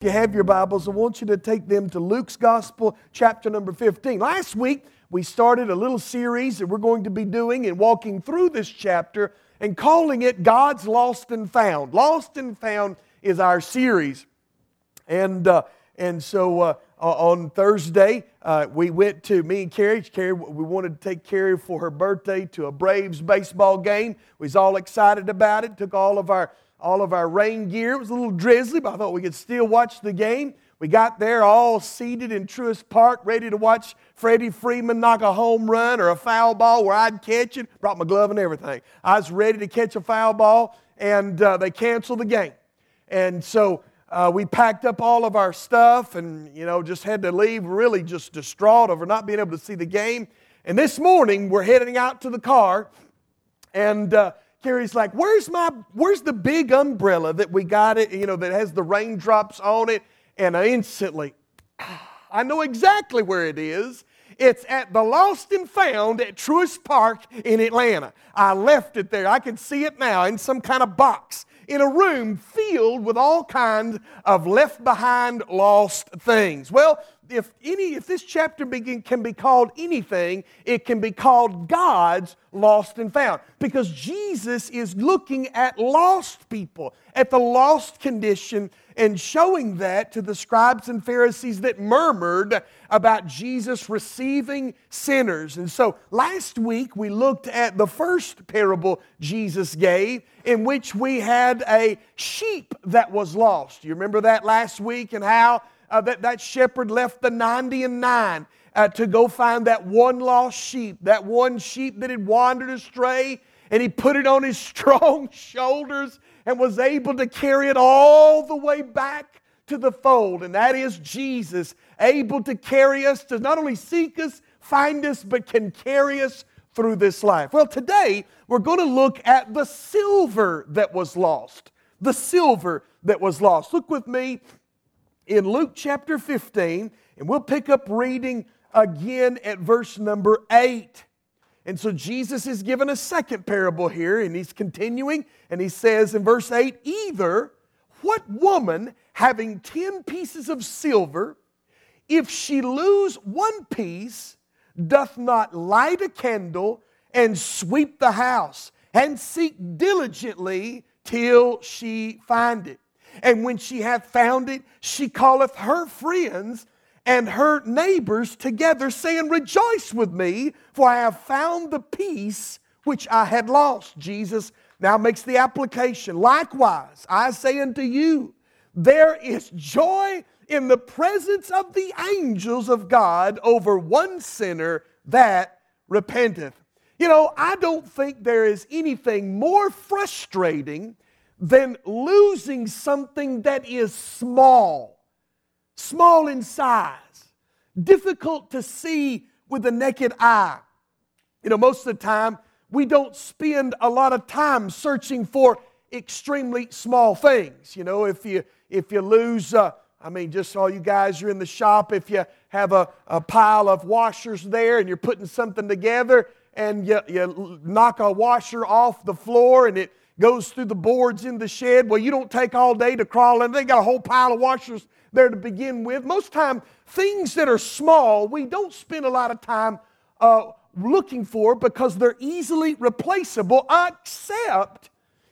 If you have your Bibles, I want you to take them to Luke's Gospel, chapter number 15. Last week, we started a little series that we're going to be doing and walking through this chapter and calling it God's Lost and Found. Lost and Found is our series. And, uh, and so uh, on Thursday, uh, we went to, me and Carrie, Carrie, we wanted to take Carrie for her birthday to a Braves baseball game. We was all excited about it, took all of our all of our rain gear. It was a little drizzly, but I thought we could still watch the game. We got there all seated in Truist Park, ready to watch Freddie Freeman knock a home run or a foul ball where I'd catch it. Brought my glove and everything. I was ready to catch a foul ball, and uh, they canceled the game. And so uh, we packed up all of our stuff and, you know, just had to leave really just distraught over not being able to see the game. And this morning, we're heading out to the car, and uh, Carrie's like, "Where's my where's the big umbrella that we got it, you know, that has the raindrops on it?" And I instantly I know exactly where it is. It's at the Lost and Found at Truist Park in Atlanta. I left it there. I can see it now in some kind of box in a room filled with all kinds of left behind lost things. Well, if any if this chapter begin, can be called anything, it can be called God's lost and found because Jesus is looking at lost people, at the lost condition and showing that to the scribes and Pharisees that murmured about Jesus receiving sinners. And so last week we looked at the first parable Jesus gave in which we had a sheep that was lost. You remember that last week and how uh, that, that shepherd left the 90 and 9 uh, to go find that one lost sheep, that one sheep that had wandered astray, and he put it on his strong shoulders and was able to carry it all the way back to the fold. And that is Jesus, able to carry us, to not only seek us, find us, but can carry us through this life. Well, today we're going to look at the silver that was lost. The silver that was lost. Look with me in Luke chapter 15, and we'll pick up reading again at verse number 8. And so Jesus is given a second parable here, and he's continuing, and he says in verse 8 Either what woman having 10 pieces of silver, if she lose one piece, doth not light a candle and sweep the house and seek diligently till she find it? And when she hath found it, she calleth her friends and her neighbors together, saying, Rejoice with me, for I have found the piece which I had lost. Jesus now makes the application. Likewise, I say unto you, there is joy in the presence of the angels of God over one sinner that repenteth. You know, I don't think there is anything more frustrating than losing something that is small, small in size, difficult to see with the naked eye. You know, most of the time, we don't spend a lot of time searching for extremely small things. You know, if you if you lose, uh, I mean, just all you guys are in the shop. If you have a, a pile of washers there and you're putting something together and you, you knock a washer off the floor and it goes through the boards in the shed. Well, you don't take all day to crawl in. They got a whole pile of washers there to begin with. Most time, things that are small, we don't spend a lot of time uh, looking for because they're easily replaceable, except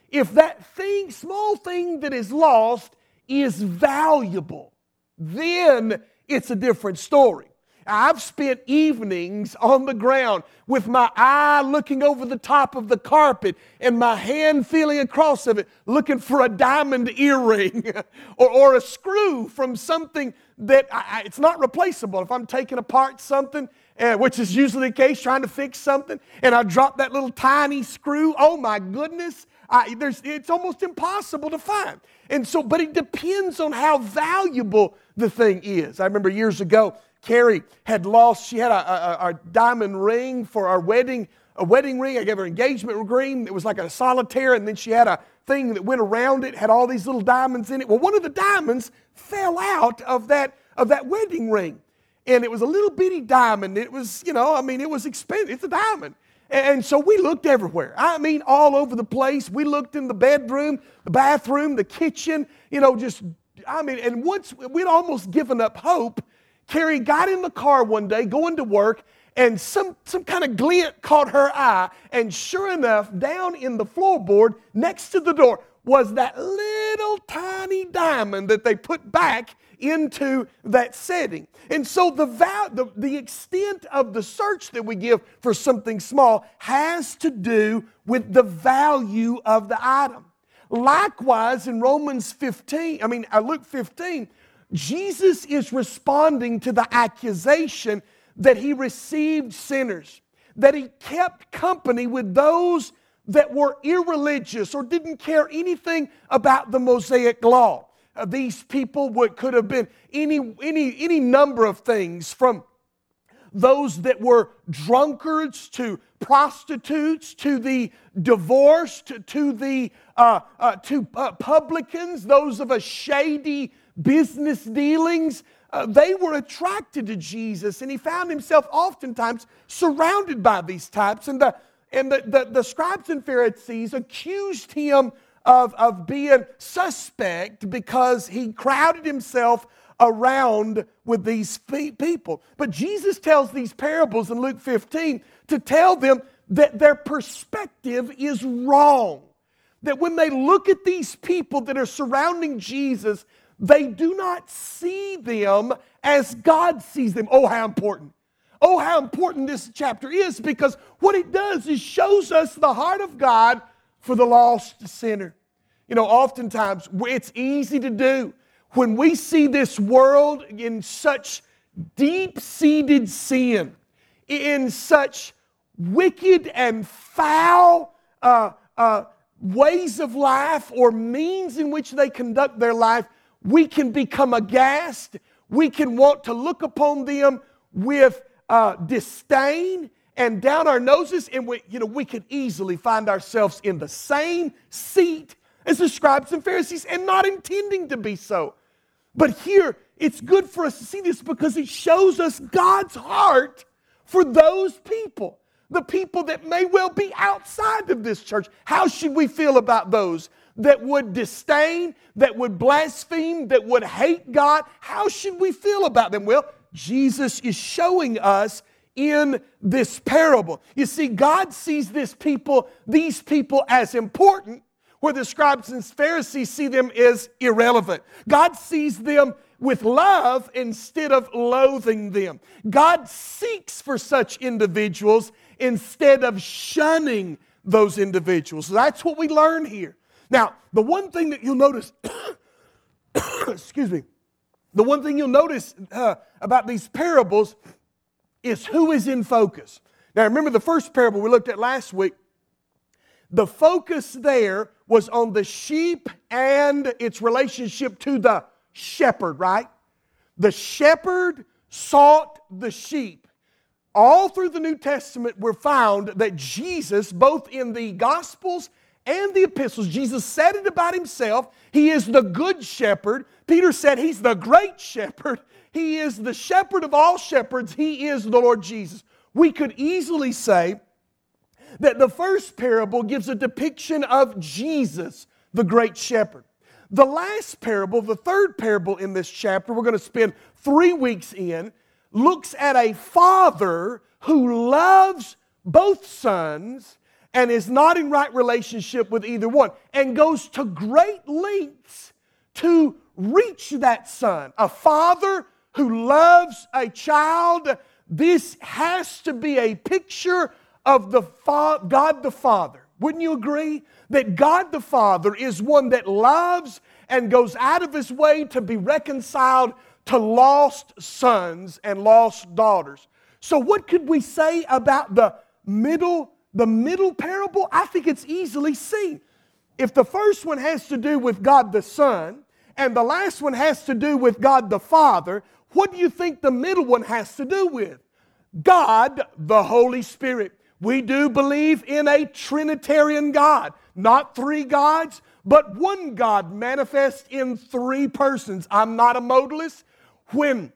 if that thing, small thing that is lost, is valuable. Then it's a different story. I've spent evenings on the ground with my eye looking over the top of the carpet and my hand feeling across of it, looking for a diamond earring or, or a screw from something that I, it's not replaceable. If I'm taking apart something, uh, which is usually the case, trying to fix something, and I drop that little tiny screw, oh my goodness, I, it's almost impossible to find. And so, but it depends on how valuable the thing is. I remember years ago, Carrie had lost, she had a, a, a, diamond ring for our wedding, a wedding ring. I gave her engagement ring. It was like a solitaire, and then she had a thing that went around it, had all these little diamonds in it. Well, one of the diamonds fell out of that, of that wedding ring. And it was a little bitty diamond. It was, you know, I mean, it was expensive. It's a diamond. And so we looked everywhere. I mean, all over the place. We looked in the bedroom, the bathroom, the kitchen, you know, just I mean, and once we'd almost given up hope, Carrie got in the car one day going to work, and some, some kind of glint caught her eye. And sure enough, down in the floorboard next to the door was that little tiny diamond that they put back into that setting. And so the, val- the, the extent of the search that we give for something small has to do with the value of the item. Likewise, in Romans 15, I mean, uh, Luke 15, Jesus is responding to the accusation that he received sinners, that he kept company with those that were irreligious or didn't care anything about the Mosaic law. Uh, these people would, could have been any, any, any number of things from those that were drunkards to prostitutes to the divorced to the uh, uh, to uh, publicans those of a shady business dealings uh, they were attracted to jesus and he found himself oftentimes surrounded by these types and the and the, the, the scribes and pharisees accused him of, of being suspect because he crowded himself around with these people. But Jesus tells these parables in Luke 15 to tell them that their perspective is wrong. That when they look at these people that are surrounding Jesus, they do not see them as God sees them. Oh, how important. Oh, how important this chapter is because what it does is shows us the heart of God for the lost sinner. You know, oftentimes it's easy to do when we see this world in such deep seated sin, in such wicked and foul uh, uh, ways of life or means in which they conduct their life, we can become aghast. We can want to look upon them with uh, disdain and down our noses, and we, you know, we could easily find ourselves in the same seat as the scribes and Pharisees and not intending to be so. But here, it's good for us to see this because it shows us God's heart for those people, the people that may well be outside of this church. How should we feel about those that would disdain, that would blaspheme, that would hate God? How should we feel about them? Well, Jesus is showing us in this parable. You see, God sees this people, these people as important where the scribes and Pharisees see them as irrelevant. God sees them with love instead of loathing them. God seeks for such individuals instead of shunning those individuals. That's what we learn here. Now, the one thing that you'll notice, excuse me, the one thing you'll notice uh, about these parables is who is in focus. Now, remember the first parable we looked at last week the focus there was on the sheep and its relationship to the shepherd, right? The shepherd sought the sheep. All through the New Testament, we're found that Jesus, both in the Gospels and the epistles, Jesus said it about himself. He is the good shepherd. Peter said he's the great shepherd. He is the shepherd of all shepherds. He is the Lord Jesus. We could easily say that the first parable gives a depiction of Jesus, the great shepherd. The last parable, the third parable in this chapter, we're going to spend three weeks in, looks at a father who loves both sons and is not in right relationship with either one and goes to great lengths to reach that son. A father who loves a child, this has to be a picture of the fa- God the Father. Wouldn't you agree that God the Father is one that loves and goes out of his way to be reconciled to lost sons and lost daughters? So what could we say about the middle the middle parable? I think it's easily seen. If the first one has to do with God the Son and the last one has to do with God the Father, what do you think the middle one has to do with? God the Holy Spirit. We do believe in a Trinitarian God, not three gods, but one God manifest in three persons. I'm not a modalist. When,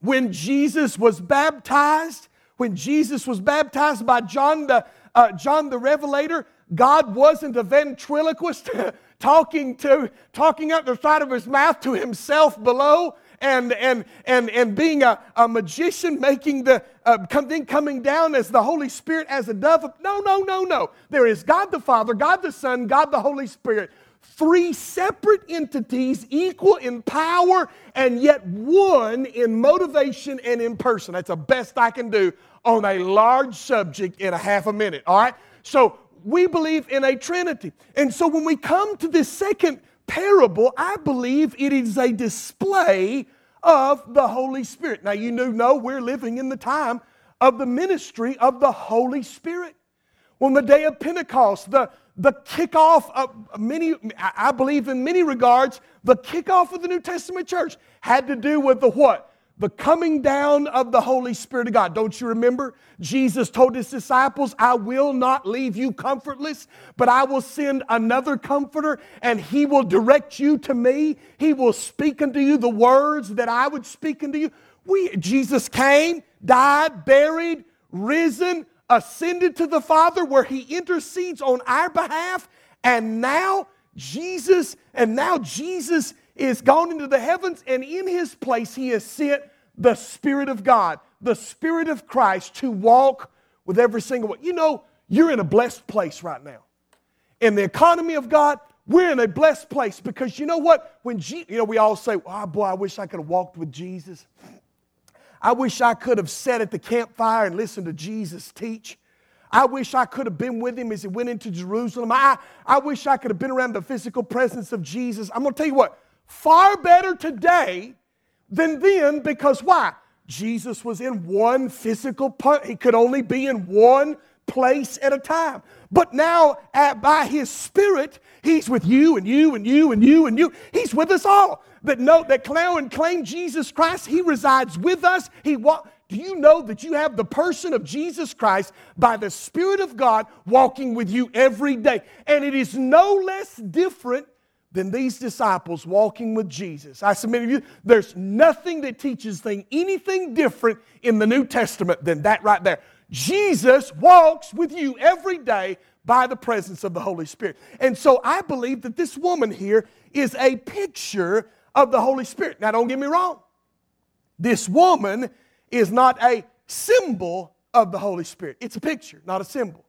when Jesus was baptized, when Jesus was baptized by John the, uh, John the Revelator, God wasn't a ventriloquist talking to talking out the side of his mouth to himself below and and and and being a, a magician making the uh, coming, coming down as the holy spirit as a dove no no no no. There is god the father god the son god the holy spirit. Three separate entities equal in power and yet one in motivation and in person. That's the best i can do on a large subject in a half a minute all right so we believe in a Trinity. And so when we come to this second parable, I believe it is a display of the Holy Spirit. Now, you know we're living in the time of the ministry of the Holy Spirit. On the day of Pentecost, the, the kickoff of many, I believe in many regards, the kickoff of the New Testament church had to do with the what? The coming down of the Holy Spirit of God. Don't you remember? Jesus told his disciples, I will not leave you comfortless, but I will send another comforter, and he will direct you to me. He will speak unto you the words that I would speak unto you. We, Jesus came, died, buried, risen, ascended to the Father, where he intercedes on our behalf, and now Jesus, and now Jesus is gone into the heavens, and in his place he has sent the Spirit of God, the Spirit of Christ to walk with every single one. You know, you're in a blessed place right now. In the economy of God, we're in a blessed place because you know what? When Je- you know, we all say, "Oh boy, I wish I could have walked with Jesus. I wish I could have sat at the campfire and listened to Jesus teach." I wish I could have been with him as he went into Jerusalem. I, I wish I could have been around the physical presence of Jesus. I'm going to tell you what, Far better today than then because why? Jesus was in one physical part. He could only be in one place at a time. But now, at, by His Spirit, He's with you and you and you and you and you. He's with us all. That note that claim and claim Jesus Christ, He resides with us. He wa- Do you know that you have the person of Jesus Christ by the Spirit of God walking with you every day? And it is no less different than these disciples walking with Jesus. I submit to you, there's nothing that teaches thing, anything different in the New Testament than that right there. Jesus walks with you every day by the presence of the Holy Spirit. And so I believe that this woman here is a picture of the Holy Spirit. Now, don't get me wrong. This woman is not a symbol of the Holy Spirit, it's a picture, not a symbol.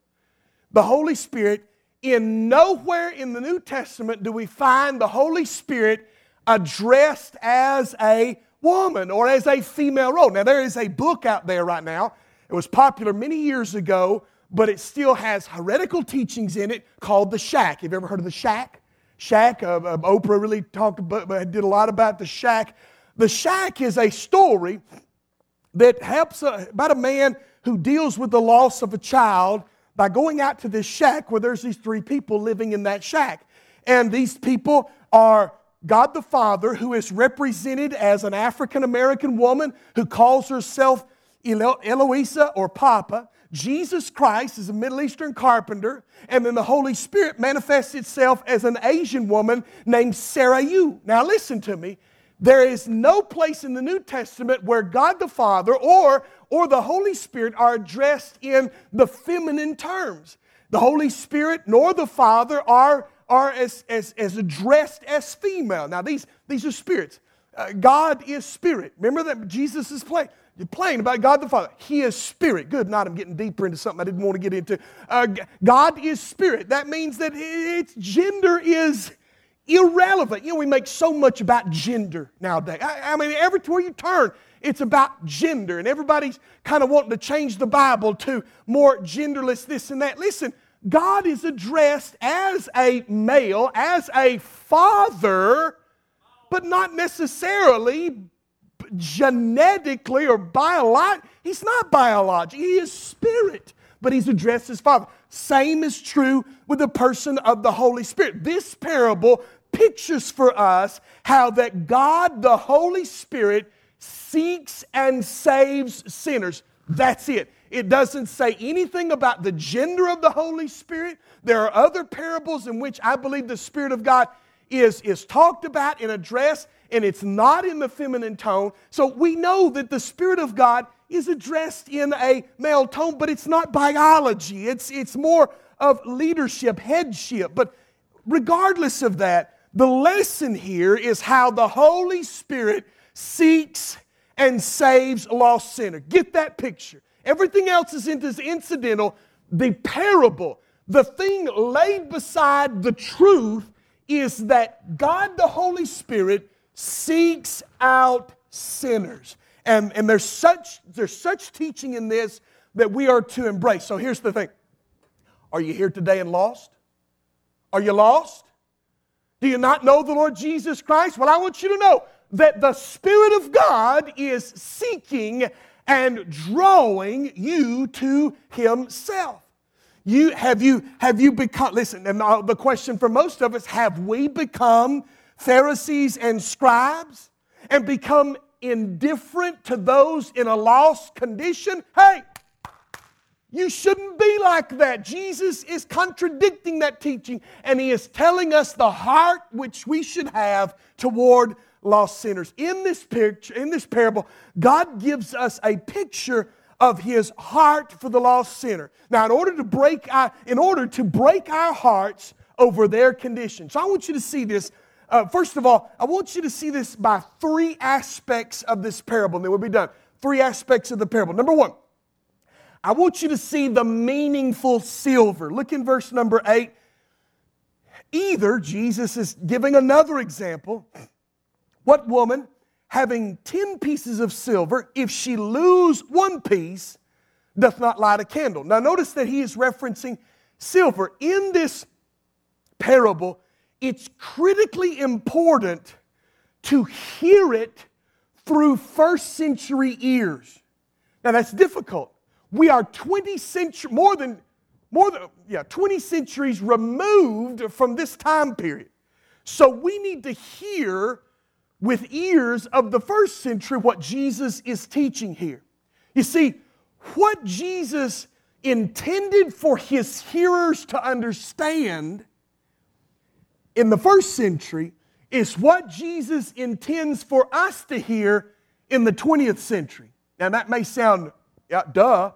The Holy Spirit in nowhere in the New Testament do we find the Holy Spirit addressed as a woman or as a female role. Now, there is a book out there right now. It was popular many years ago, but it still has heretical teachings in it called The Shack. Have you ever heard of The Shack? Shack, uh, uh, Oprah really talked about, did a lot about The Shack. The Shack is a story that helps about a man who deals with the loss of a child by going out to this shack where there's these three people living in that shack. And these people are God the Father, who is represented as an African American woman who calls herself Elo- Elousia or Papa. Jesus Christ is a Middle Eastern carpenter, and then the Holy Spirit manifests itself as an Asian woman named Sarayu. Now, listen to me. There is no place in the New Testament where God the Father or, or the Holy Spirit are addressed in the feminine terms. The Holy Spirit nor the Father are, are as, as, as addressed as female. Now, these, these are spirits. Uh, God is spirit. Remember that Jesus is playing. You're playing about God the Father. He is spirit. Good night. I'm getting deeper into something I didn't want to get into. Uh, God is spirit. That means that its gender is irrelevant. You know, we make so much about gender nowadays. I, I mean, everywhere you turn, it's about gender, and everybody's kind of wanting to change the Bible to more genderless this and that. Listen, God is addressed as a male, as a father, but not necessarily genetically or biologically. He's not biological, he is spirit, but he's addressed as father. Same is true with the person of the Holy Spirit. This parable pictures for us how that God, the Holy Spirit, seeks and saves sinners. That's it. It doesn't say anything about the gender of the Holy Spirit. There are other parables in which I believe the Spirit of God is, is talked about and addressed, and it's not in the feminine tone. So we know that the Spirit of God is addressed in a male tone, but it's not biology. It's, it's more of leadership, headship. But regardless of that, the lesson here is how the Holy Spirit seeks and saves a lost sinner. Get that picture. Everything else is incidental. The parable, the thing laid beside the truth, is that God the Holy Spirit seeks out sinners. And, and there's, such, there's such teaching in this that we are to embrace. So here's the thing Are you here today and lost? Are you lost? Do you not know the Lord Jesus Christ? Well, I want you to know that the Spirit of God is seeking and drawing you to Himself. You, have, you, have you become, listen, and the question for most of us have we become Pharisees and scribes and become indifferent to those in a lost condition? Hey, you shouldn't be like that. Jesus is contradicting that teaching, and he is telling us the heart which we should have toward lost sinners. In this picture, in this parable, God gives us a picture of his heart for the lost sinner. Now, in order to break our, in order to break our hearts over their condition. So I want you to see this. Uh, first of all, I want you to see this by three aspects of this parable, and then we'll be done. Three aspects of the parable. Number one, I want you to see the meaningful silver. Look in verse number eight. Either, Jesus is giving another example. What woman having 10 pieces of silver, if she lose one piece, doth not light a candle. Now, notice that he is referencing silver. In this parable, it's critically important to hear it through first century ears. Now, that's difficult. We are 20 centuries, more than, more than, yeah, 20 centuries removed from this time period. So we need to hear with ears of the first century what Jesus is teaching here. You see, what Jesus intended for his hearers to understand in the first century is what Jesus intends for us to hear in the 20th century. Now, that may sound, yeah, duh,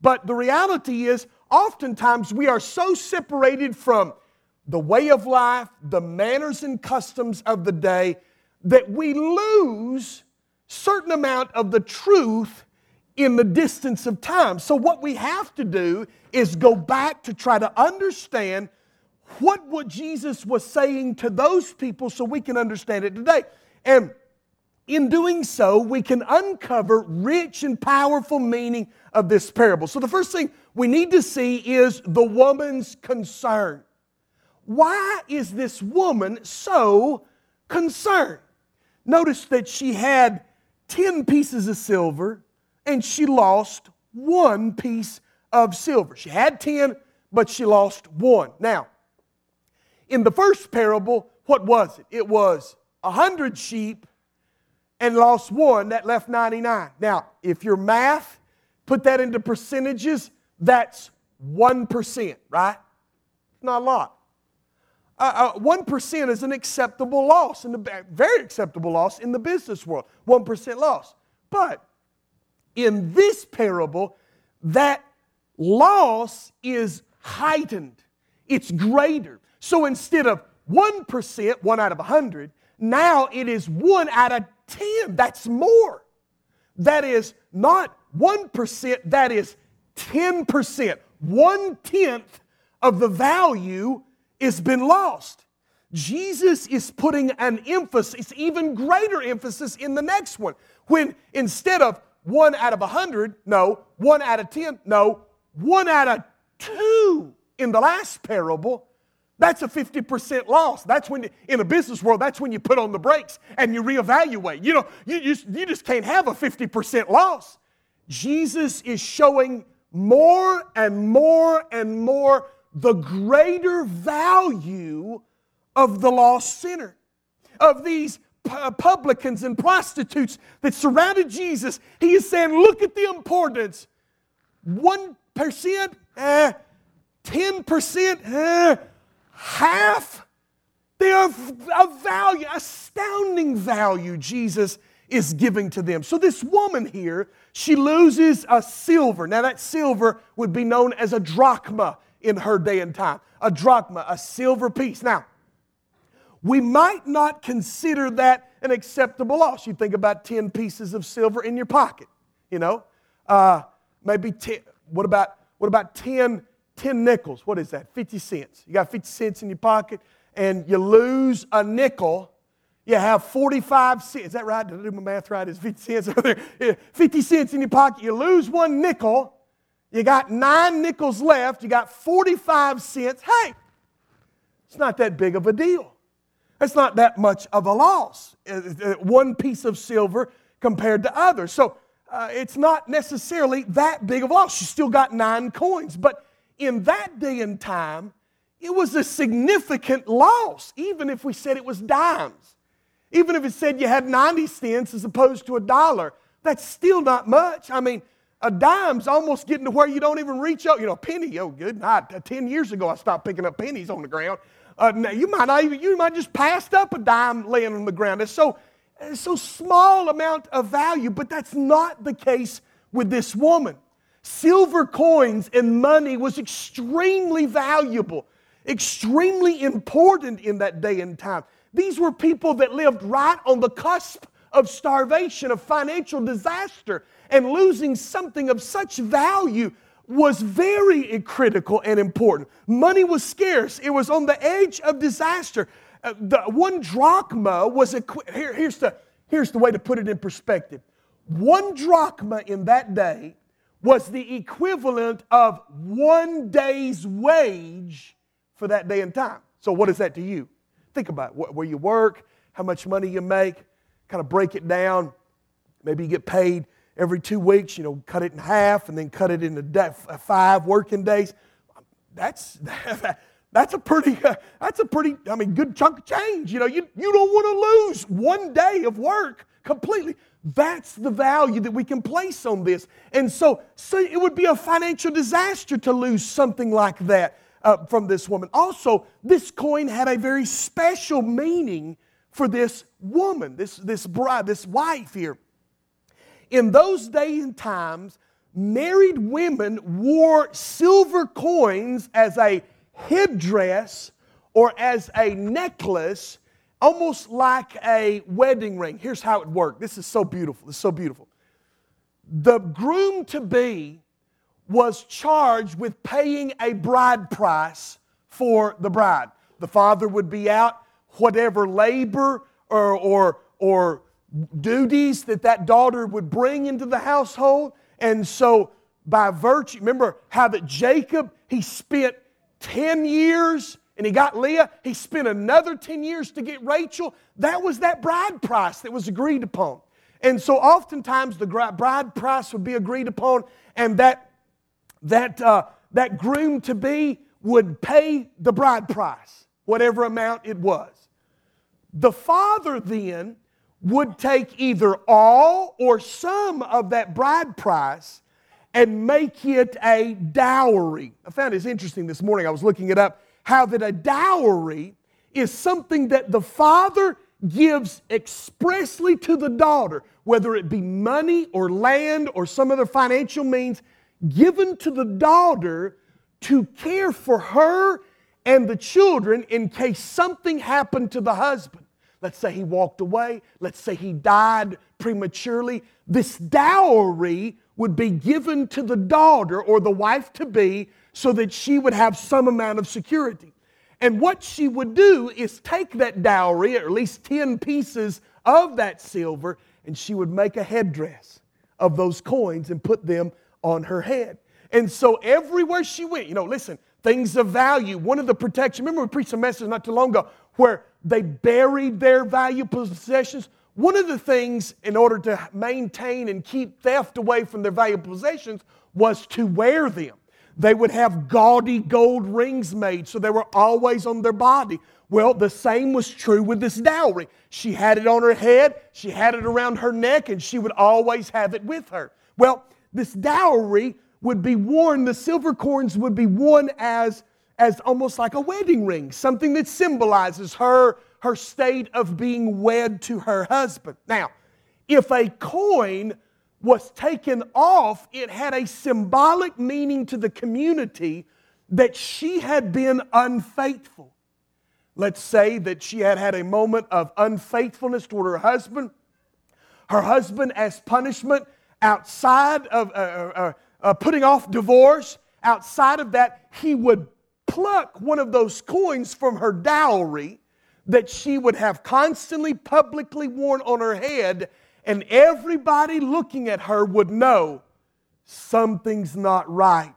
but the reality is, oftentimes we are so separated from the way of life, the manners and customs of the day, that we lose certain amount of the truth in the distance of time. So what we have to do is go back to try to understand what what Jesus was saying to those people so we can understand it today. And in doing so, we can uncover rich and powerful meaning of this parable. So the first thing we need to see is the woman's concern. Why is this woman so concerned? Notice that she had 10 pieces of silver and she lost one piece of silver. She had 10, but she lost one. Now, in the first parable, what was it? It was a hundred sheep and lost one, that left 99. Now, if your math, put that into percentages, that's 1%, right? Not a lot uh, uh, 1% is an acceptable loss, in the, very acceptable loss in the business world. 1% loss. But in this parable, that loss is heightened, it's greater. So instead of 1%, one out of 100, now it is one out of 10. That's more. That is not 1%, that is 10%. One tenth of the value it's been lost. Jesus is putting an emphasis, even greater emphasis in the next one. When instead of one out of a hundred, no, one out of ten, no, one out of two in the last parable, that's a 50% loss. That's when, in a business world, that's when you put on the brakes and you reevaluate. You know, you just, you just can't have a 50% loss. Jesus is showing more and more and more the greater value of the lost sinner, of these publicans and prostitutes that surrounded Jesus. He is saying, Look at the importance. 1%, eh, 10%, eh, half. They are of value, astounding value Jesus is giving to them. So, this woman here, she loses a silver. Now, that silver would be known as a drachma in her day and time. A drachma, a silver piece. Now, we might not consider that an acceptable loss. You think about 10 pieces of silver in your pocket, you know? Uh, maybe 10, what about, what about 10, 10 nickels? What is that? 50 cents. You got 50 cents in your pocket and you lose a nickel. You have 45 cents. Is that right? Did I do my math right? Is 50 cents over there? 50 cents in your pocket. You lose one nickel. You got nine nickels left. You got 45 cents. Hey, it's not that big of a deal. It's not that much of a loss. Uh, uh, one piece of silver compared to others. So uh, it's not necessarily that big of a loss. You still got nine coins. But in that day and time, it was a significant loss, even if we said it was dimes. Even if it said you had 90 cents as opposed to a dollar, that's still not much. I mean, a dime's almost getting to where you don't even reach out. You know, a penny, oh, good. Not 10 years ago, I stopped picking up pennies on the ground. Uh, you might not even, you might just passed up a dime laying on the ground. It's so, it's so small amount of value, but that's not the case with this woman. Silver coins and money was extremely valuable, extremely important in that day and time. These were people that lived right on the cusp of starvation, of financial disaster, and losing something of such value was very critical and important. Money was scarce, it was on the edge of disaster. Uh, the one drachma was a here, here's the here's the way to put it in perspective. One drachma in that day was the equivalent of one day's wage for that day and time. So what is that to you? Think about it. where you work, how much money you make, kind of break it down. Maybe you get paid every two weeks, you know, cut it in half and then cut it into five working days. That's, that's a pretty, that's a pretty, I mean, good chunk of change. You know, you, you don't want to lose one day of work completely. That's the value that we can place on this. And so, so it would be a financial disaster to lose something like that uh, from this woman. Also, this coin had a very special meaning for this woman, this, this bride, this wife here. In those days and times, married women wore silver coins as a headdress or as a necklace, almost like a wedding ring. Here's how it worked. This is so beautiful. This is so beautiful. The groom to be was charged with paying a bride price for the bride. The father would be out, whatever labor or, or, or duties that that daughter would bring into the household. And so, by virtue, remember how that Jacob, he spent 10 years and he got Leah, he spent another 10 years to get Rachel. That was that bride price that was agreed upon. And so, oftentimes, the bride price would be agreed upon, and that, that, uh, that groom to be would pay the bride price, whatever amount it was. The father then would take either all or some of that bride price and make it a dowry. I found this interesting this morning. I was looking it up how that a dowry is something that the father gives expressly to the daughter, whether it be money or land or some other financial means, given to the daughter to care for her and the children in case something happened to the husband. Let's say he walked away. Let's say he died prematurely. This dowry would be given to the daughter or the wife to be so that she would have some amount of security. And what she would do is take that dowry, or at least 10 pieces of that silver, and she would make a headdress of those coins and put them on her head. And so everywhere she went, you know, listen, things of value. One of the protection, remember we preached a message not too long ago where they buried their valuable possessions. One of the things, in order to maintain and keep theft away from their valuable possessions, was to wear them. They would have gaudy gold rings made so they were always on their body. Well, the same was true with this dowry. She had it on her head, she had it around her neck, and she would always have it with her. Well, this dowry would be worn, the silver coins would be worn as as almost like a wedding ring, something that symbolizes her, her state of being wed to her husband. Now, if a coin was taken off, it had a symbolic meaning to the community that she had been unfaithful. Let's say that she had had a moment of unfaithfulness toward her husband. Her husband, as punishment, outside of uh, uh, uh, uh putting off divorce, outside of that, he would pluck one of those coins from her dowry that she would have constantly publicly worn on her head, and everybody looking at her would know something's not right.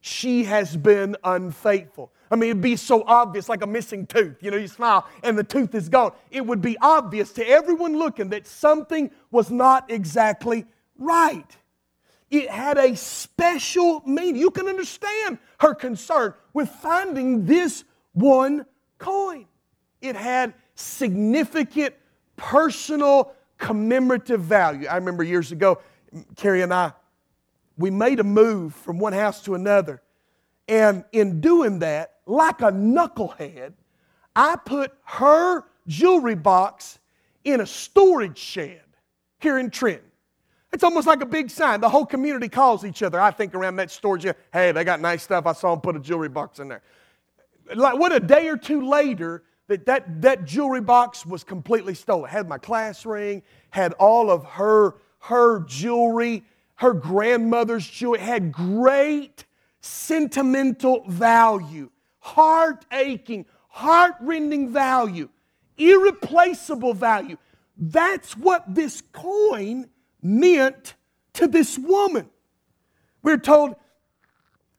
She has been unfaithful. I mean, it'd be so obvious, like a missing tooth. You know, you smile and the tooth is gone. It would be obvious to everyone looking that something was not exactly right. It had a special meaning. You can understand her concern with finding this one coin. It had significant personal commemorative value. I remember years ago, Carrie and I, we made a move from one house to another. And in doing that, like a knucklehead, I put her jewelry box in a storage shed here in Trenton. It's almost like a big sign. The whole community calls each other. I think around that storage hey, they got nice stuff. I saw them put a jewelry box in there. Like what a day or two later, that, that, that jewelry box was completely stolen. Had my class ring, had all of her, her jewelry, her grandmother's jewelry, had great sentimental value, heart aching, heart rending value, irreplaceable value. That's what this coin meant to this woman. We're told,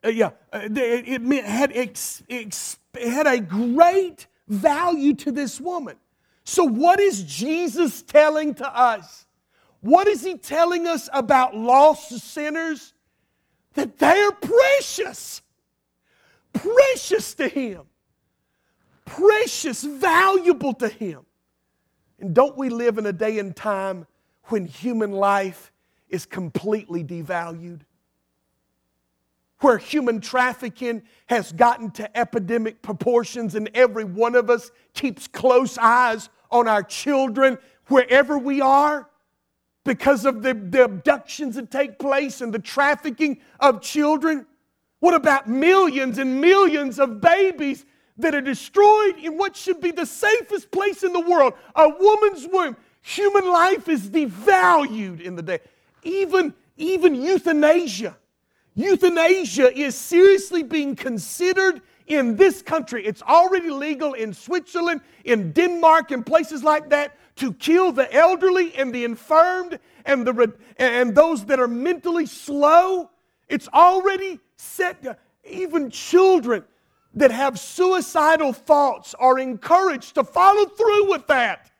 uh, yeah, uh, it, it, had, ex, ex, it had a great value to this woman. So, what is Jesus telling to us? What is he telling us about lost sinners? That they're precious, precious to him, precious, valuable to him. And don't we live in a day and time when human life is completely devalued? Where human trafficking has gotten to epidemic proportions, and every one of us keeps close eyes on our children wherever we are because of the, the abductions that take place and the trafficking of children? What about millions and millions of babies that are destroyed in what should be the safest place in the world, a woman's womb? Human life is devalued in the day. Even, even euthanasia Euthanasia is seriously being considered in this country. It's already legal in Switzerland, in Denmark, and places like that to kill the elderly and the infirmed and, the, and those that are mentally slow. It's already set, even children that have suicidal thoughts are encouraged to follow through with that.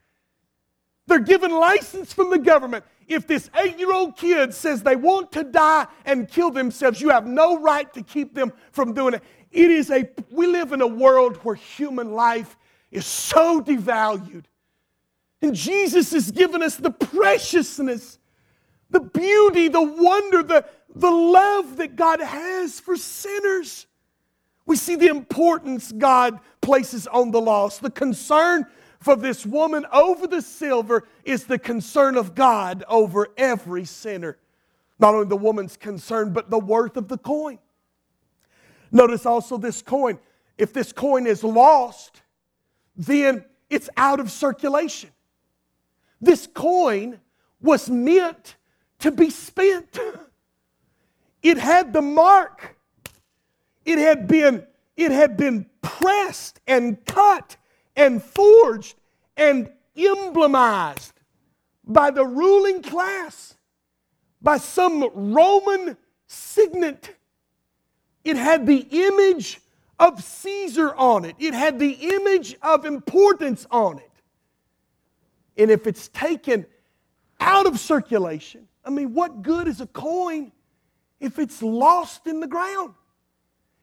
They're given license from the government. If this eight year old kid says they want to die and kill themselves, you have no right to keep them from doing it. It is a, we live in a world where human life is so devalued. And Jesus has given us the preciousness, the beauty, the wonder, the, the love that God has for sinners. We see the importance God places on the lost, the concern for this woman over the silver is the concern of God over every sinner. Not only the woman's concern, but the worth of the coin. Notice also this coin. If this coin is lost, then it's out of circulation. This coin was meant to be spent. It had the mark. It had been, it had been pressed and cut and forged and emblemized by the ruling class, by some Roman signet. It had the image of Caesar on it, it had the image of importance on it. And if it's taken out of circulation, I mean, what good is a coin if it's lost in the ground?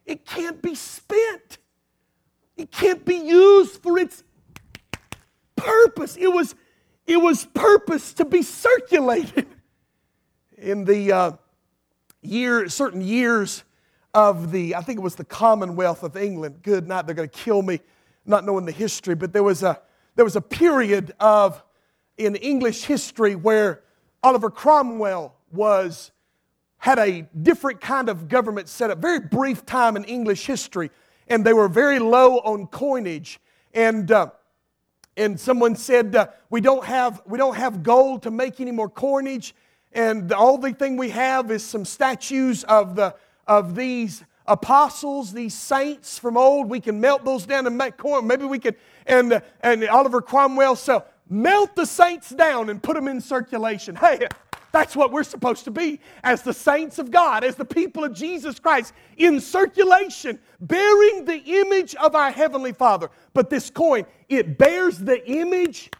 It can't be spent. It can't be used for its purpose. It was, it was purpose to be circulated. In the uh, year, certain years of the, I think it was the Commonwealth of England. Good night, they're going to kill me not knowing the history, but there was a, there was a period of, in English history where Oliver Cromwell was had a different kind of government set up, very brief time in English history, and they were very low on coinage. And, uh, and someone said, uh, we, don't have, we don't have gold to make any more coinage, and the only thing we have is some statues of, the, of these apostles, these saints from old. We can melt those down and make coin. Maybe we could, and, uh, and Oliver Cromwell, so melt the saints down and put them in circulation. Hey, that's what we're supposed to be as the saints of God, as the people of Jesus Christ, in circulation, bearing the image of our Heavenly Father. But this coin, it bears the image.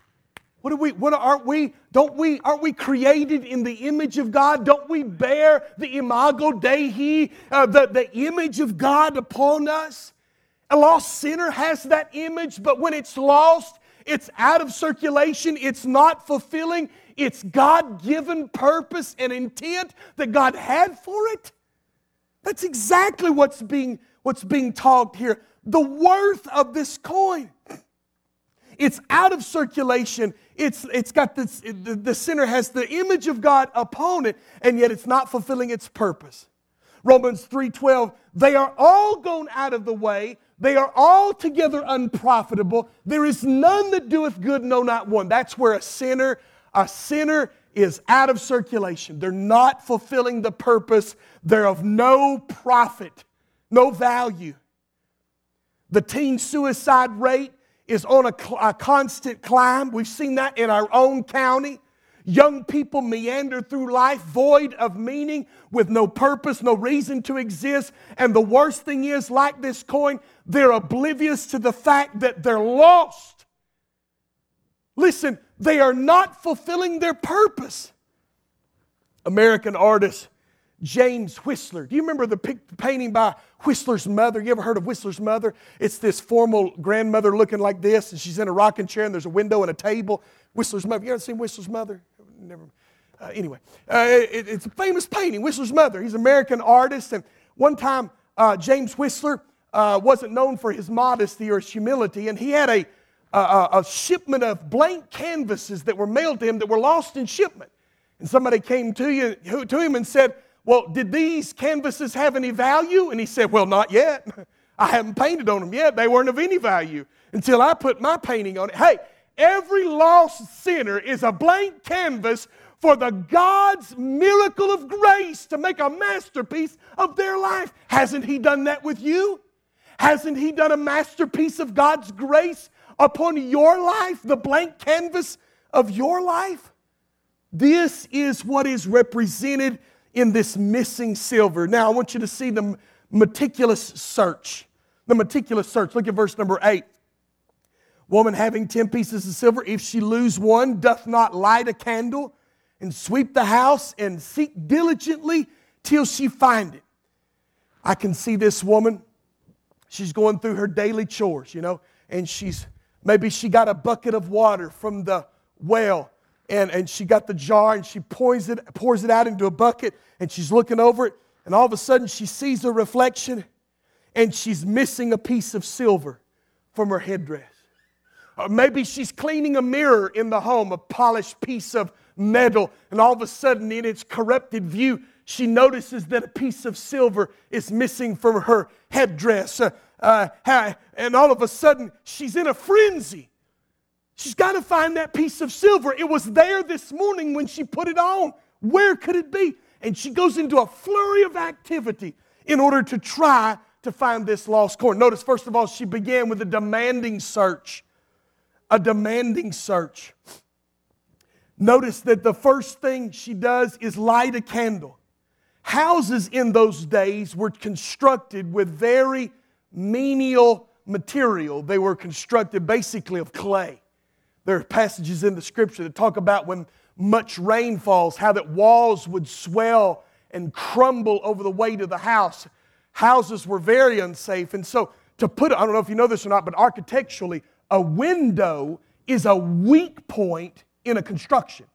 What are we? What aren't we? Don't we? Aren't we created in the image of God? Don't we bear the imago Dei, uh, the, the image of God upon us? A lost sinner has that image, but when it's lost, it's out of circulation. It's not fulfilling its God given purpose and intent that God had for it. That's exactly what's being, what's being talked here. The worth of this coin. It's out of circulation. It's, it's got this, the, the sinner has the image of God upon it, and yet it's not fulfilling its purpose. Romans 3:12, they are all gone out of the way, they are altogether unprofitable. There is none that doeth good, no, not one. That's where a sinner a sinner is out of circulation. They're not fulfilling the purpose. They're of no profit, no value. The teen suicide rate is on a, a, constant climb. We've seen that in our own county. Young people meander through life void of meaning, with no purpose, no reason to exist. And the worst thing is, like this coin, they're oblivious to the fact that they're lost. Listen, they are not fulfilling their purpose. American artist James Whistler. Do you remember the painting by Whistler's mother? You ever heard of Whistler's mother? It's this formal grandmother looking like this, and she's in a rocking chair, and there's a window and a table. Whistler's mother. You ever seen Whistler's mother? Never. Uh, anyway, uh, it, it's a famous painting, Whistler's mother. He's an American artist, and one time uh, James Whistler uh, wasn't known for his modesty or his humility, and he had a a, a shipment of blank canvases that were mailed to him that were lost in shipment. And somebody came to, you, to him and said, Well, did these canvases have any value? And he said, Well, not yet. I haven't painted on them yet. They weren't of any value until I put my painting on it. Hey, every lost sinner is a blank canvas for the God's miracle of grace to make a masterpiece of their life. Hasn't He done that with you? Hasn't He done a masterpiece of God's grace upon your life, the blank canvas of your life? This is what is represented in this missing silver. Now, I want you to see the meticulous search. The meticulous search. Look at verse number eight. Woman having 10 pieces of silver, if she lose one, doth not light a candle and sweep the house and seek diligently till she find it. I can see this woman. She's going through her daily chores, you know, and she's Maybe she got a bucket of water from the well and, and she got the jar and she pours it, pours it out into a bucket and she's looking over it and all of a sudden she sees a reflection and she's missing a piece of silver from her headdress. Or maybe she's cleaning a mirror in the home, a polished piece of metal, and all of a sudden, in its corrupted view, she notices that a piece of silver is missing from her headdress. Uh, uh, and all of a sudden she's in a frenzy. She's got to find that piece of silver. It was there this morning when she put it on. Where could it be? And she goes into a flurry of activity in order to try to find this lost coin. Notice, first of all, she began with a demanding search. A demanding search. Notice that the first thing she does is light a candle. Houses in those days were constructed with very menial material. They were constructed basically of clay. There are passages in the scripture that talk about when much rain falls, how that walls would swell and crumble over the weight of the house. Houses were very unsafe. And so, to put I don't know if you know this or not, but architecturally, a window is a weak point in a construction.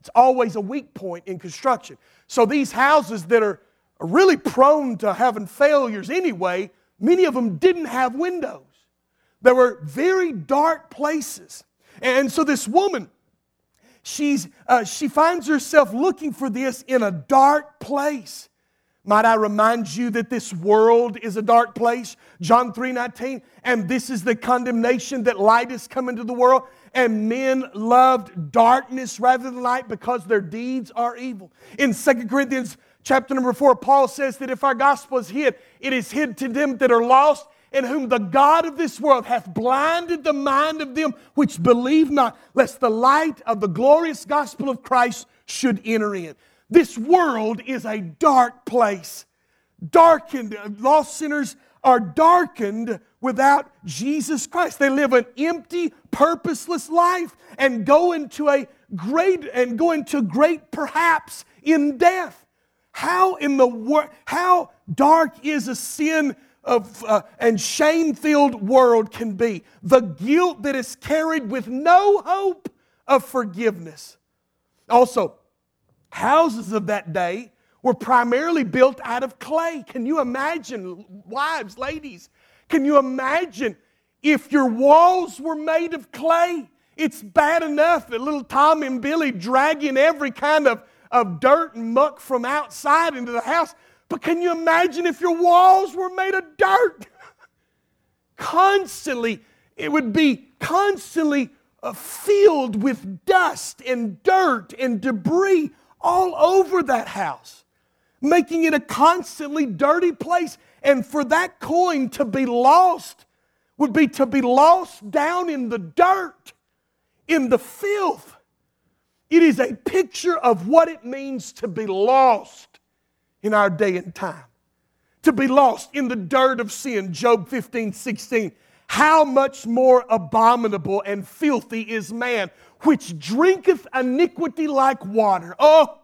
It's always a weak point in construction. So, these houses that are really prone to having failures anyway Many of them didn't have windows. There were very dark places. And so this woman, she's, uh, she finds herself looking for this in a dark place. Might I remind you that this world is a dark place? John 3 19. And this is the condemnation that light has come into the world, and men loved darkness rather than light because their deeds are evil. In 2 Corinthians chapter number 4, Paul says that if our gospel is hid, it is hid to them that are lost, in whom the God of this world hath blinded the mind of them which believe not, lest the light of the glorious gospel of Christ should enter in. This world is a dark place. Darkened, lost sinners are darkened without Jesus Christ. They live an empty, purposeless life and go into a great and go into great perhaps in death. How in the world, how dark is a sin of uh, and shame-filled world can be? The guilt that is carried with no hope of forgiveness. Also, houses of that day were primarily built out of clay. Can you imagine, wives, ladies? Can you imagine if your walls were made of clay? It's bad enough that little Tom and Billy dragging every kind of, of dirt and muck from outside into the house. But can you imagine if your walls were made of dirt? constantly, it would be constantly uh, filled with dust and dirt and debris all over that house, making it a constantly dirty place. And for that coin to be lost would be to be lost down in the dirt, in the filth. It is a picture of what it means to be lost in our day and time. To be lost in the dirt of sin, Job 15, 16. How much more abominable and filthy is man which drinketh iniquity like water. Oh,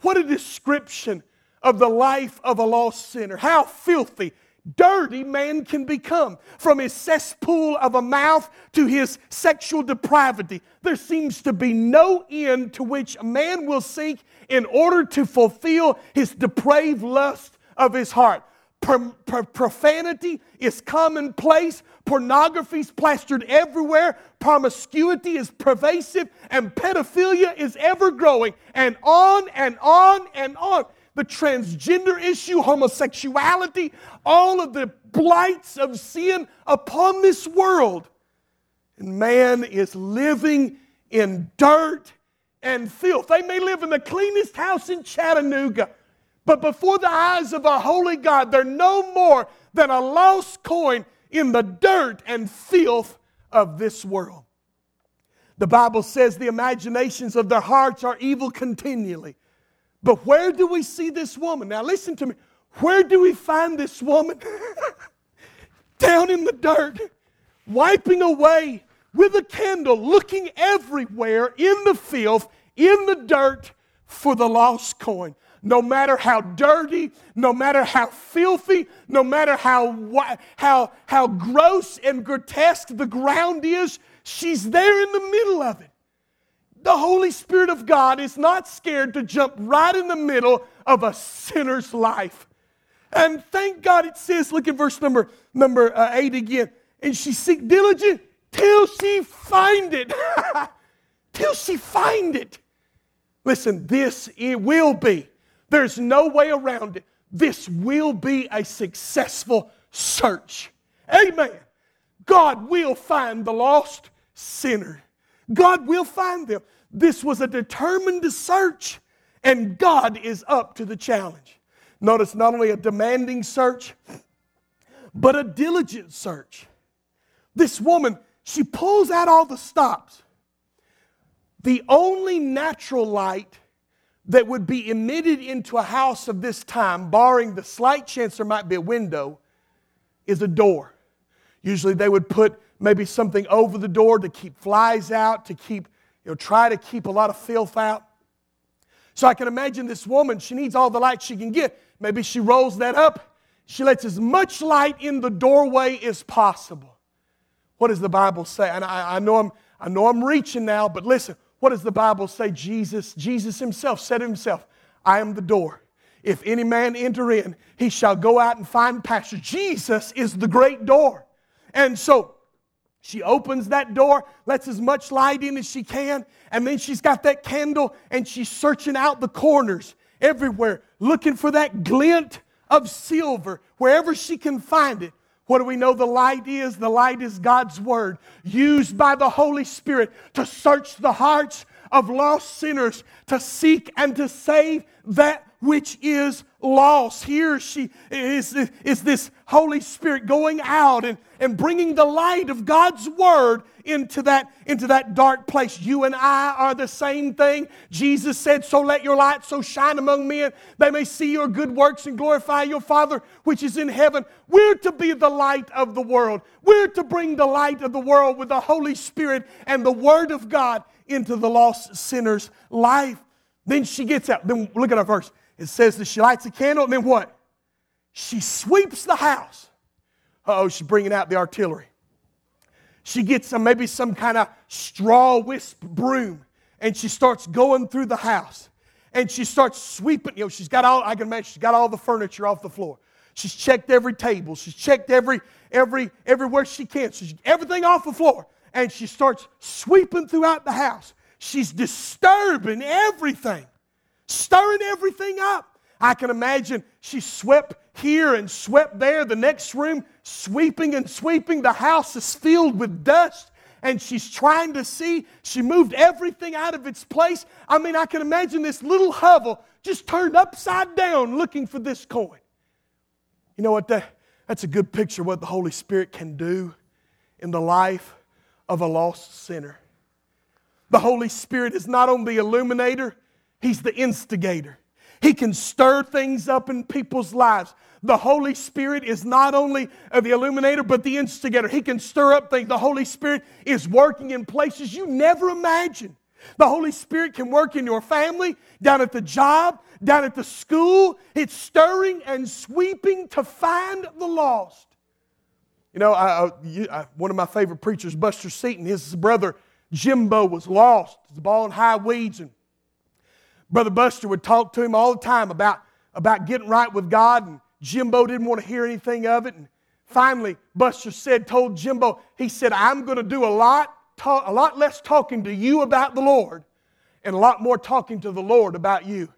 what a description of the life of a lost sinner. How filthy, dirty man can become from his cesspool of a mouth to his sexual depravity. There seems to be no end to which a man will seek in order to fulfill his depraved lust of his heart profanity is commonplace. Pornography is plastered everywhere. Promiscuity is pervasive. And pedophilia is ever growing. And on and on and on. The transgender issue, homosexuality, all of the blights of sin upon this world. And man is living in dirt and filth. They may live in the cleanest house in Chattanooga but before the eyes of a holy God, they're no more than a lost coin in the dirt and filth of this world. The Bible says the imaginations of their hearts are evil continually. But where do we see this woman? Now, listen to me. Where do we find this woman? Down in the dirt, wiping away with a candle, looking everywhere in the filth, in the dirt for the lost coin no matter how dirty, no matter how filthy, no matter how, how, how gross and grotesque the ground is, she's there in the middle of it. The Holy Spirit of God is not scared to jump right in the middle of a sinner's life. And thank God it says, look at verse number, number uh, 8 again. And she seek diligent till she find it. till she find it. Listen, this it will be there's no way around it. This will be a successful search. Amen. God will find the lost sinner. God will find them. This was a determined search, and God is up to the challenge. Notice not only a demanding search, but a diligent search. This woman, she pulls out all the stops. The only natural light that would be emitted into a house of this time, barring the slight chance there might be a window, is a door. Usually they would put maybe something over the door to keep flies out, to keep, know, try to keep a lot of filth out. So I can imagine this woman, she needs all the light she can get. Maybe she rolls that up. She lets as much light in the doorway as possible. What does the Bible say? And I, I know, I'm, I know I'm reaching now, but listen, what does the Bible say? Jesus, Jesus himself said himself, I am the door. If any man enter in, he shall go out and find pasture. Jesus is the great door. And so She opens that door, lets as much light in as she can, and then she's got that candle and she's searching out the corners everywhere, looking for that glint of silver wherever she can find it. What do we know the light is? The light is God's Word, used by the Holy Spirit to search the hearts of lost sinners, to seek and to save that which is lost. Here she is, is this Holy Spirit going out and, and bringing the light of God's Word into that, into that dark place. You and I are the same thing. Jesus said, So let your light so shine among men, they may see your good works and glorify your Father which is in heaven. We're to be the light of the world. We're to bring the light of the world with the Holy Spirit and the Word of God into the lost sinner's life. Then she gets out. Then look at our verse. It says that she lights a candle, and then what? She sweeps the house. oh, she's bringing out the artillery. She gets some, maybe some kind of straw wisp broom, and she starts going through the house. And she starts sweeping. You know, she's got all, I can imagine, she's got all the furniture off the floor. She's checked every table. She's checked every, every, everywhere she can. She's everything off the floor. And she starts sweeping throughout the house. She's disturbing everything stirring everything up. I can imagine she swept here and swept there, the next room, sweeping and sweeping. The house is filled with dust and she's trying to see. She moved everything out of its place. I mean, I can imagine this little hovel just turned upside down looking for this coin. You know what? That, that's a good picture of what the Holy Spirit can do in the life of a lost sinner. The Holy Spirit is not only the illuminator, He's the instigator. He can stir things up in people's lives. The Holy Spirit is not only the illuminator, but the instigator. He can stir up things. The Holy Spirit is working in places you never imagined. The Holy Spirit can work in your family, down at the job, down at the school. It's stirring and sweeping to find the lost. You know, I, I, one of my favorite preachers, Buster Seaton, his brother Jimbo was lost. He's ball in high weeds and Brother Buster would talk to him all the time about, about getting right with God, and Jimbo didn't want to hear anything of it. And finally, Buster said, told Jimbo, he said, I'm going to do a lot, talk, a lot less talking to you about the Lord and a lot more talking to the Lord about you.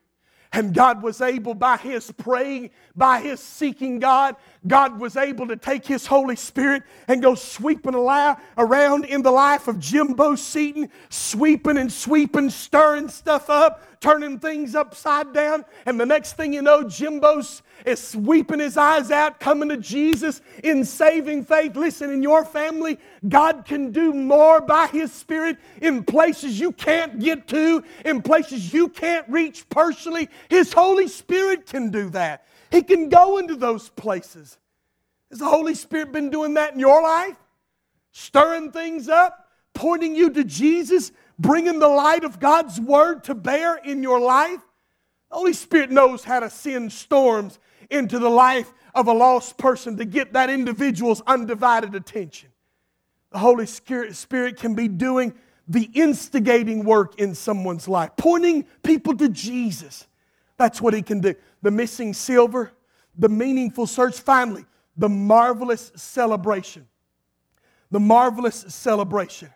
And God was able, by His praying, by His seeking God, God was able to take His Holy Spirit and go sweeping around in the life of Jimbo Seaton, sweeping and sweeping, stirring stuff up, turning things upside down. And the next thing you know, Jimbo's is sweeping his eyes out, coming to Jesus in saving faith. Listen, in your family, God can do more by His Spirit in places you can't get to, in places you can't reach personally. His Holy Spirit can do that. He can go into those places. Has the Holy Spirit been doing that in your life? Stirring things up, pointing you to Jesus, bringing the light of God's Word to bear in your life? The Holy Spirit knows how to send storms into the life of a lost person to get that individual's undivided attention. The Holy Spirit can be doing the instigating work in someone's life, pointing people to Jesus. That's what He can do. The missing silver, the meaningful search, finally, the marvelous celebration. The marvelous celebration.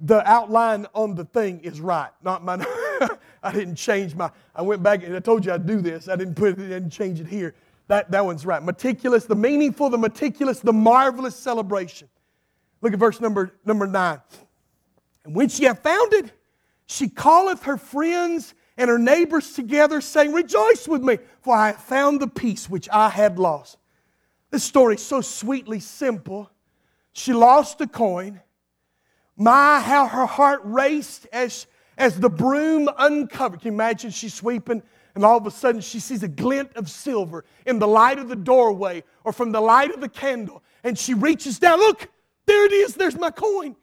The outline on the thing is right, not my. I didn't change my. I went back and I told you I'd do this. I didn't put it. Didn't change it here. That, that one's right. Meticulous, the meaningful, the meticulous, the marvelous celebration. Look at verse number, number nine. And when she hath found it, she calleth her friends and her neighbors together, saying, Rejoice with me, for I have found the piece which I had lost. This story is so sweetly simple. She lost a coin. My, how her heart raced as, as the broom uncovered. Can you imagine she's sweeping and all of a sudden she sees a glint of silver in the light of the doorway or from the light of the candle. And she reaches down, look, there it is, there's my coin.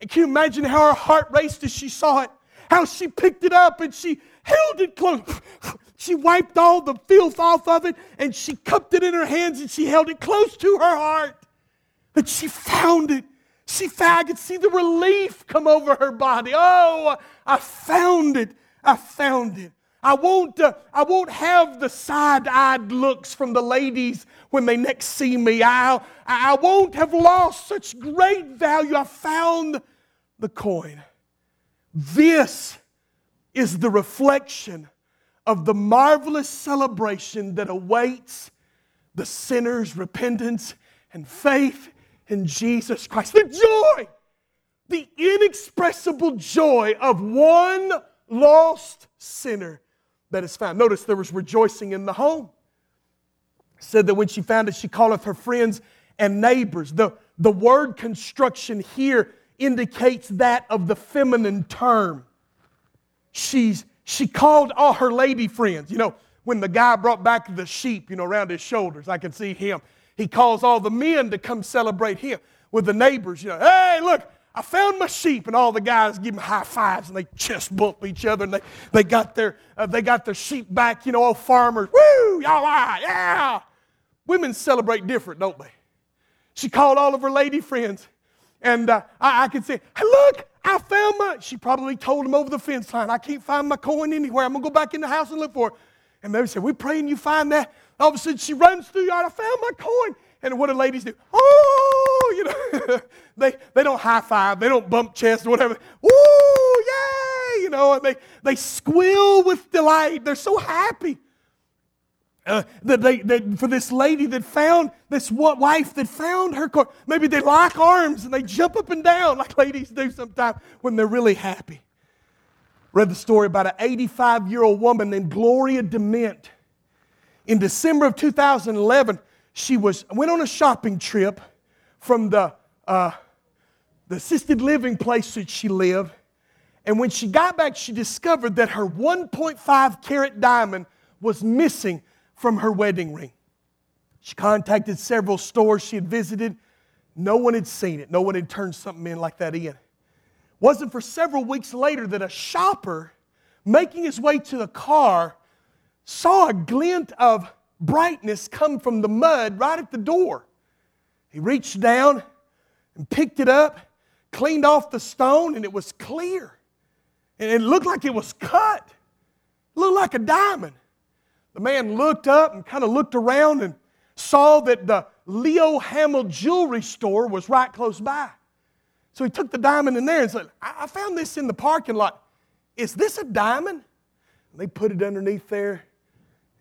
And can you imagine how her heart raced as she saw it? How she picked it up and she held it close. She wiped all the filth off of it and she cupped it in her hands and she held it close to her heart. But she found it. I could see the relief come over her body. Oh, I found it. I found it. I won't, uh, I won't have the side eyed looks from the ladies when they next see me. I, I won't have lost such great value. I found the coin. This is the reflection of the marvelous celebration that awaits the sinner's repentance and faith in Jesus Christ. The joy, the inexpressible joy of one lost sinner that is found. Notice there was rejoicing in the home. said that when she found it, she calleth her friends and neighbors. The, the word construction here indicates that of the feminine term. She's, she called all her lady friends. You know, when the guy brought back the sheep, you know, around his shoulders, I can see him. He calls all the men to come celebrate him with the neighbors. You know, hey, look, I found my sheep, and all the guys give him high fives and they chest bump each other, and they, they, got their, uh, they got their sheep back, you know, all farmers. Woo, y'all right, yeah. Women celebrate different, don't they? She called all of her lady friends, and uh, I, I could say, hey, look, I found my, she probably told them over the fence line, I can't find my coin anywhere. I'm going to go back in the house and look for it. And they said, we're praying you find that. All of a sudden, she runs through yard, I found my coin. And what do ladies do? Oh, you know, they, they don't high five, they don't bump chest or whatever. Woo, yay, you know, and they, they squeal with delight. They're so happy. Uh, that they, that for this lady that found this wife that found her car, maybe they lock arms and they jump up and down like ladies do sometimes when they're really happy. Read the story about an 85 year old woman named Gloria Dement. In December of 2011, she was, went on a shopping trip from the, uh, the assisted living place that she lived. And when she got back, she discovered that her 1.5 carat diamond was missing from her wedding ring. She contacted several stores she had visited. No one had seen it. No one had turned something in like that in. Wasn't for several weeks later that a shopper making his way to the car saw a glint of brightness come from the mud right at the door. He reached down and picked it up, cleaned off the stone, and it was clear. And it looked like it was cut. It looked like a diamond. The man looked up and kind of looked around and saw that the Leo Hamel jewelry store was right close by. So he took the diamond in there and said, I found this in the parking lot. Is this a diamond? And they put it underneath there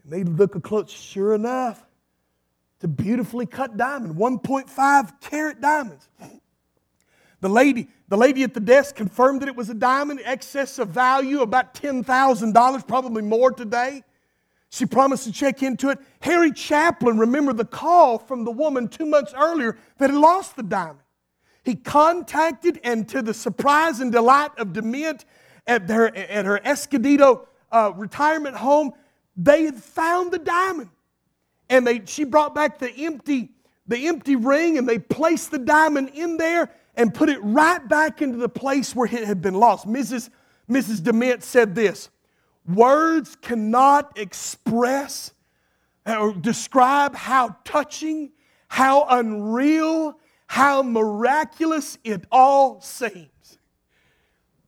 and they look a close, sure enough, a beautifully cut diamond, 1.5 carat diamonds. The lady, the lady at the desk confirmed that it was a diamond, excess of value, about $10,000, probably more today. She promised to check into it. Harry Chaplin remembered the call from the woman two months earlier that had lost the diamond. He contacted, and to the surprise and delight of Dement at, their, at her Escondido uh, retirement home, they had found the diamond. And they, she brought back the empty, the empty ring and they placed the diamond in there and put it right back into the place where it had been lost. Mrs. Mrs. Dement said this Words cannot express or describe how touching, how unreal, how miraculous it all seems.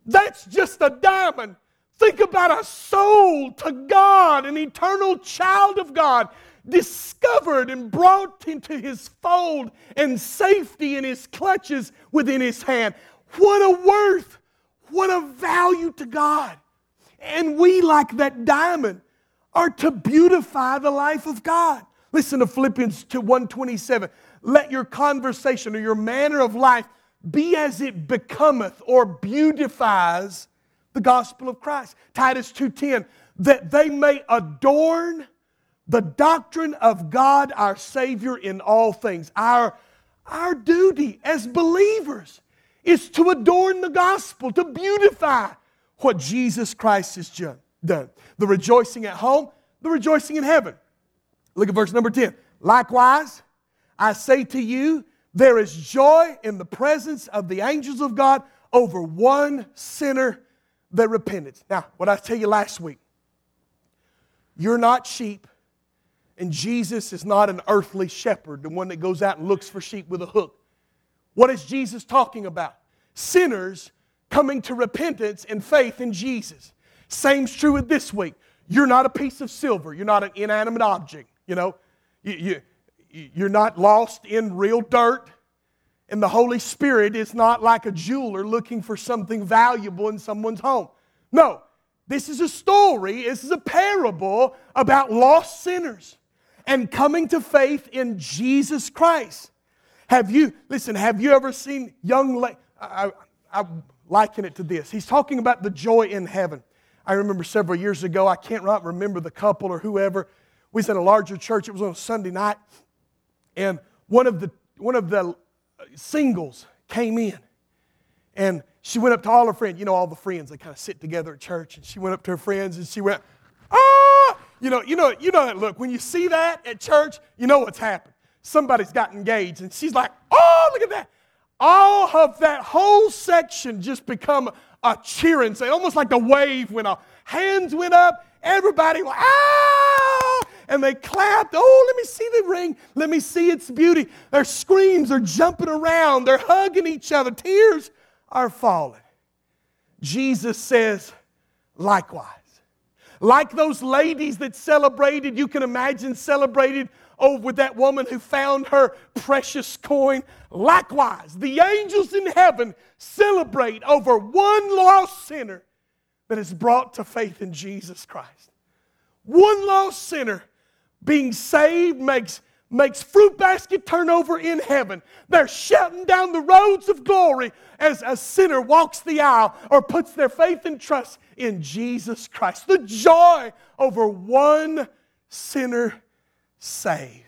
That's just a diamond Think about a soul to God, an eternal child of God, discovered and brought into his fold and safety in his clutches within his hand. What a worth, what a value to God. And we, like that diamond, are to beautify the life of God. Listen to Philippians 2 127. Let your conversation or your manner of life be as it becometh or beautifies the gospel of Christ. Titus 2:10 that they may adorn the doctrine of God our savior in all things. Our our duty as believers is to adorn the gospel, to beautify what Jesus Christ has done. The rejoicing at home, the rejoicing in heaven. Look at verse number 10. Likewise, I say to you, there is joy in the presence of the angels of God over one sinner the repentance. Now, what I tell you last week, you're not sheep, and Jesus is not an earthly shepherd, the one that goes out and looks for sheep with a hook. What is Jesus talking about? Sinners coming to repentance and faith in Jesus. Same's true with this week. you're not a piece of silver. You're not an inanimate object. You know, you, you, you're not lost in real dirt. And the Holy Spirit is not like a jeweler looking for something valuable in someone's home. No, this is a story, this is a parable about lost sinners and coming to faith in Jesus Christ. Have you, listen, have you ever seen young, la- I, I, I liken it to this. He's talking about the joy in heaven. I remember several years ago, I can't remember the couple or whoever. We was at a larger church, it was on a Sunday night, and one of the, one of the singles came in. And she went up to all her friends. You know, all the friends, they kind of sit together at church. And she went up to her friends and she went, ah! You know, you know, you know that look. When you see that at church, you know what's happened. Somebody's got engaged. And she's like, oh, look at that. All of that whole section just become a cheering, say, almost like a wave when up. Hands went up, everybody went, ah! And they clapped. Oh, let me see the ring. Let me see its beauty. Their screams are jumping around. They're hugging each other. Tears are falling. Jesus says, likewise. Like those ladies that celebrated, you can imagine celebrated over with that woman who found her precious coin. Likewise, the angels in heaven celebrate over one lost sinner that is brought to faith in Jesus Christ. One lost sinner being saved makes makes fruit basket turnover in heaven. They're shouting down the roads of glory as a sinner walks the aisle or puts their faith and trust in Jesus Christ. The joy over one sinner saved.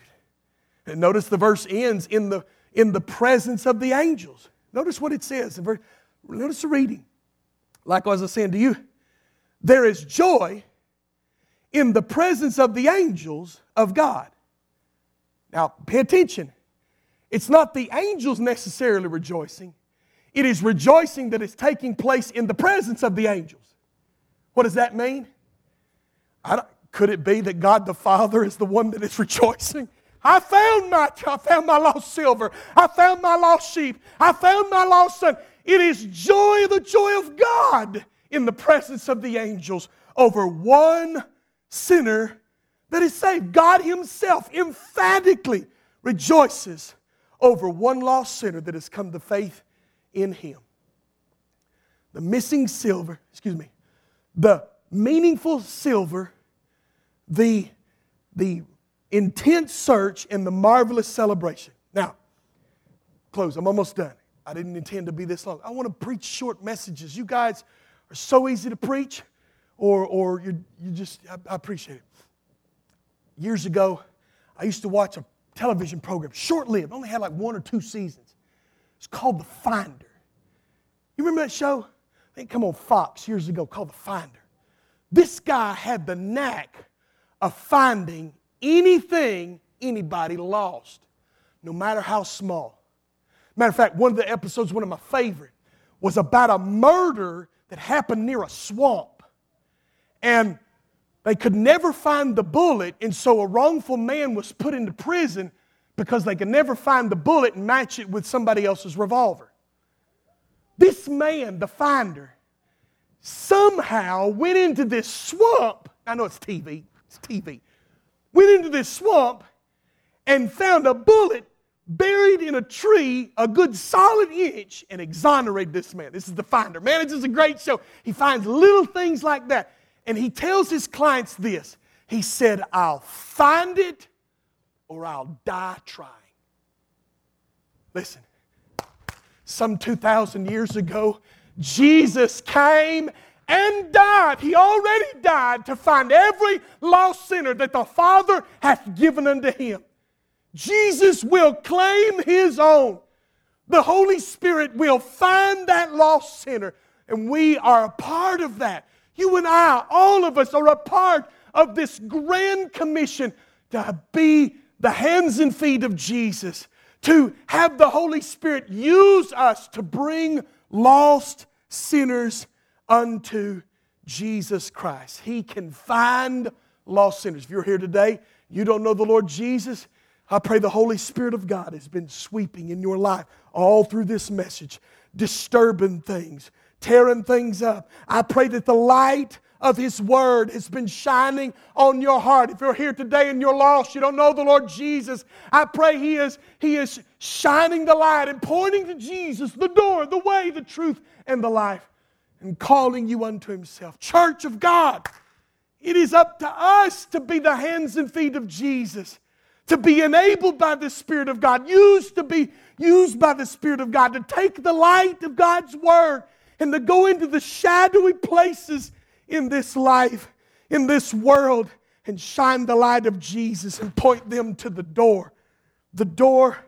And notice the verse ends in the, in the presence of the angels. Notice what it says. Notice the reading. Likewise, I was saying to you, there is joy in the presence of the angels of God. Now, pay attention. It's not the angels necessarily rejoicing, it is rejoicing that is taking place in the presence of the angels. What does that mean? could it be that God the Father is the one that is rejoicing? I found my, I found my lost silver. I found my lost sheep. I found my lost son. It is joy, the joy of God in the presence of the angels over one sinner that is saved. God Himself emphatically rejoices over one lost sinner that has come to faith in Him. The missing silver, excuse me, the meaningful silver, the, the intense search, and the marvelous celebration. Now, close, I'm almost done. I didn't intend to be this long. I want to preach short messages. You guys are so easy to preach, or, or you, just, I, I appreciate it. Years ago, I used to watch a television program, short lived, only had like one or two seasons. It's called The Finder. You remember that show? I think come on Fox years ago called The Finder. This guy had the knack of finding anything anybody lost, no matter how small. Matter of fact, one of the episodes, one of my favorite, was about a murder that happened near a swamp. And they could never find the bullet, and so a wrongful man was put into prison because they could never find the bullet and match it with somebody else's revolver. This man, the finder, somehow went into this swamp. I know it's TV, it's TV. Went into this swamp and found a bullet buried in a tree a good solid inch and exonerated this man. This is the finder. Man, it's just a great show. He finds little things like that. And he tells his clients this He said, I'll find it or I'll die trying. Listen, some 2,000 years ago, Jesus came and died. He already died to find every lost sinner that the Father hath given unto him. Jesus will claim his own. The Holy Spirit will find that lost sinner, and we are a part of that. You and I, all of us, are a part of this grand commission to be the hands and feet of Jesus, to have the Holy Spirit use us to bring lost sinners unto Jesus Christ. He can find lost sinners. If you're here today, you don't know the Lord Jesus, I pray the Holy Spirit of God has been sweeping in your life all through this message, disturbing things, tearing things up. I pray that the light of His Word has been shining on your heart. If you're here today and you're lost, you don't know the Lord Jesus, I pray He is, he is shining the light and pointing to Jesus, the door, the way, the truth, and the life, and calling you unto Himself. Church of God, it is up to us to be the hands and feet of Jesus, to be enabled by the Spirit of God, used to be used by the Spirit of God, to take the light of God's Word and to go into the shadowy places in this life, in this world, and shine the light of Jesus and point them to the door, the door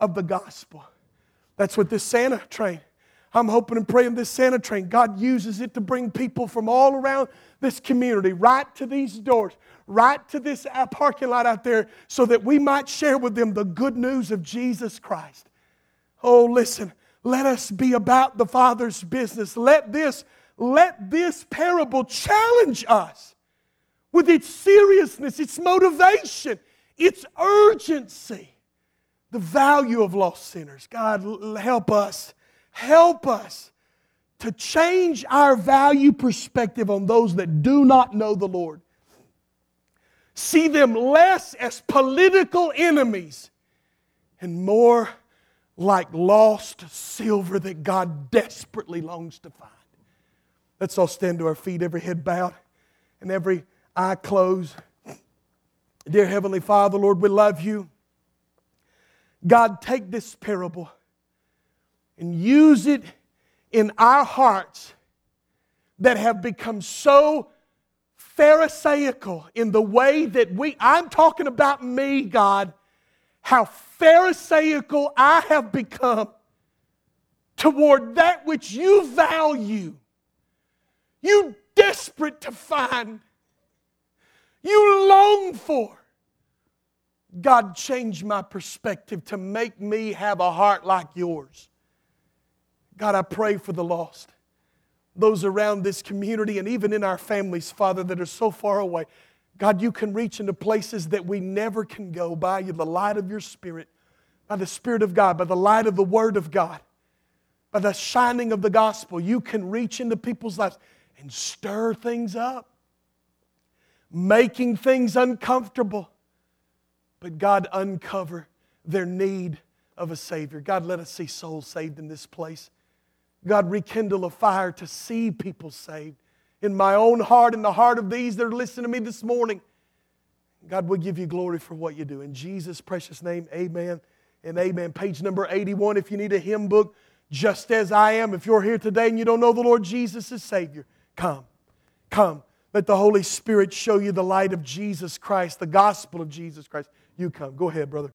of the gospel. That's what this Santa train, I'm hoping and praying this Santa train, God uses it to bring people from all around this community right to these doors, right to this parking lot out there, so that we might share with them the good news of Jesus Christ. Oh, listen, let us be about the Father's business. Let this let this parable challenge us with its seriousness, its motivation, its urgency, the value of lost sinners. God, help us, help us to change our value perspective on those that do not know the Lord. See them less as political enemies and more like lost silver that God desperately longs to find. Let's all stand to our feet, every head bowed and every eye closed. Dear Heavenly Father, Lord, we love you. God, take this parable and use it in our hearts that have become so Pharisaical in the way that we, I'm talking about me, God, how Pharisaical I have become toward that which you value you desperate to find, you long for. God, change my perspective to make me have a heart like yours. God, I pray for the lost, those around this community, and even in our families, Father, that are so far away. God, you can reach into places that we never can go by you, the light of your Spirit, by the Spirit of God, by the light of the Word of God, by the shining of the gospel. You can reach into people's lives and stir things up, making things uncomfortable. But God, uncover their need of a Savior. God, let us see souls saved in this place. God, rekindle a fire to see people saved in my own heart, in the heart of these that are listening to me this morning. God, we give you glory for what you do. In Jesus' precious name, amen and amen. Page number 81, if you need a hymn book, just as I am. If you're here today and you don't know the Lord Jesus as Savior, Come, come. Let the Holy Spirit show you the light of Jesus Christ, the gospel of Jesus Christ. You come. Go ahead, brother.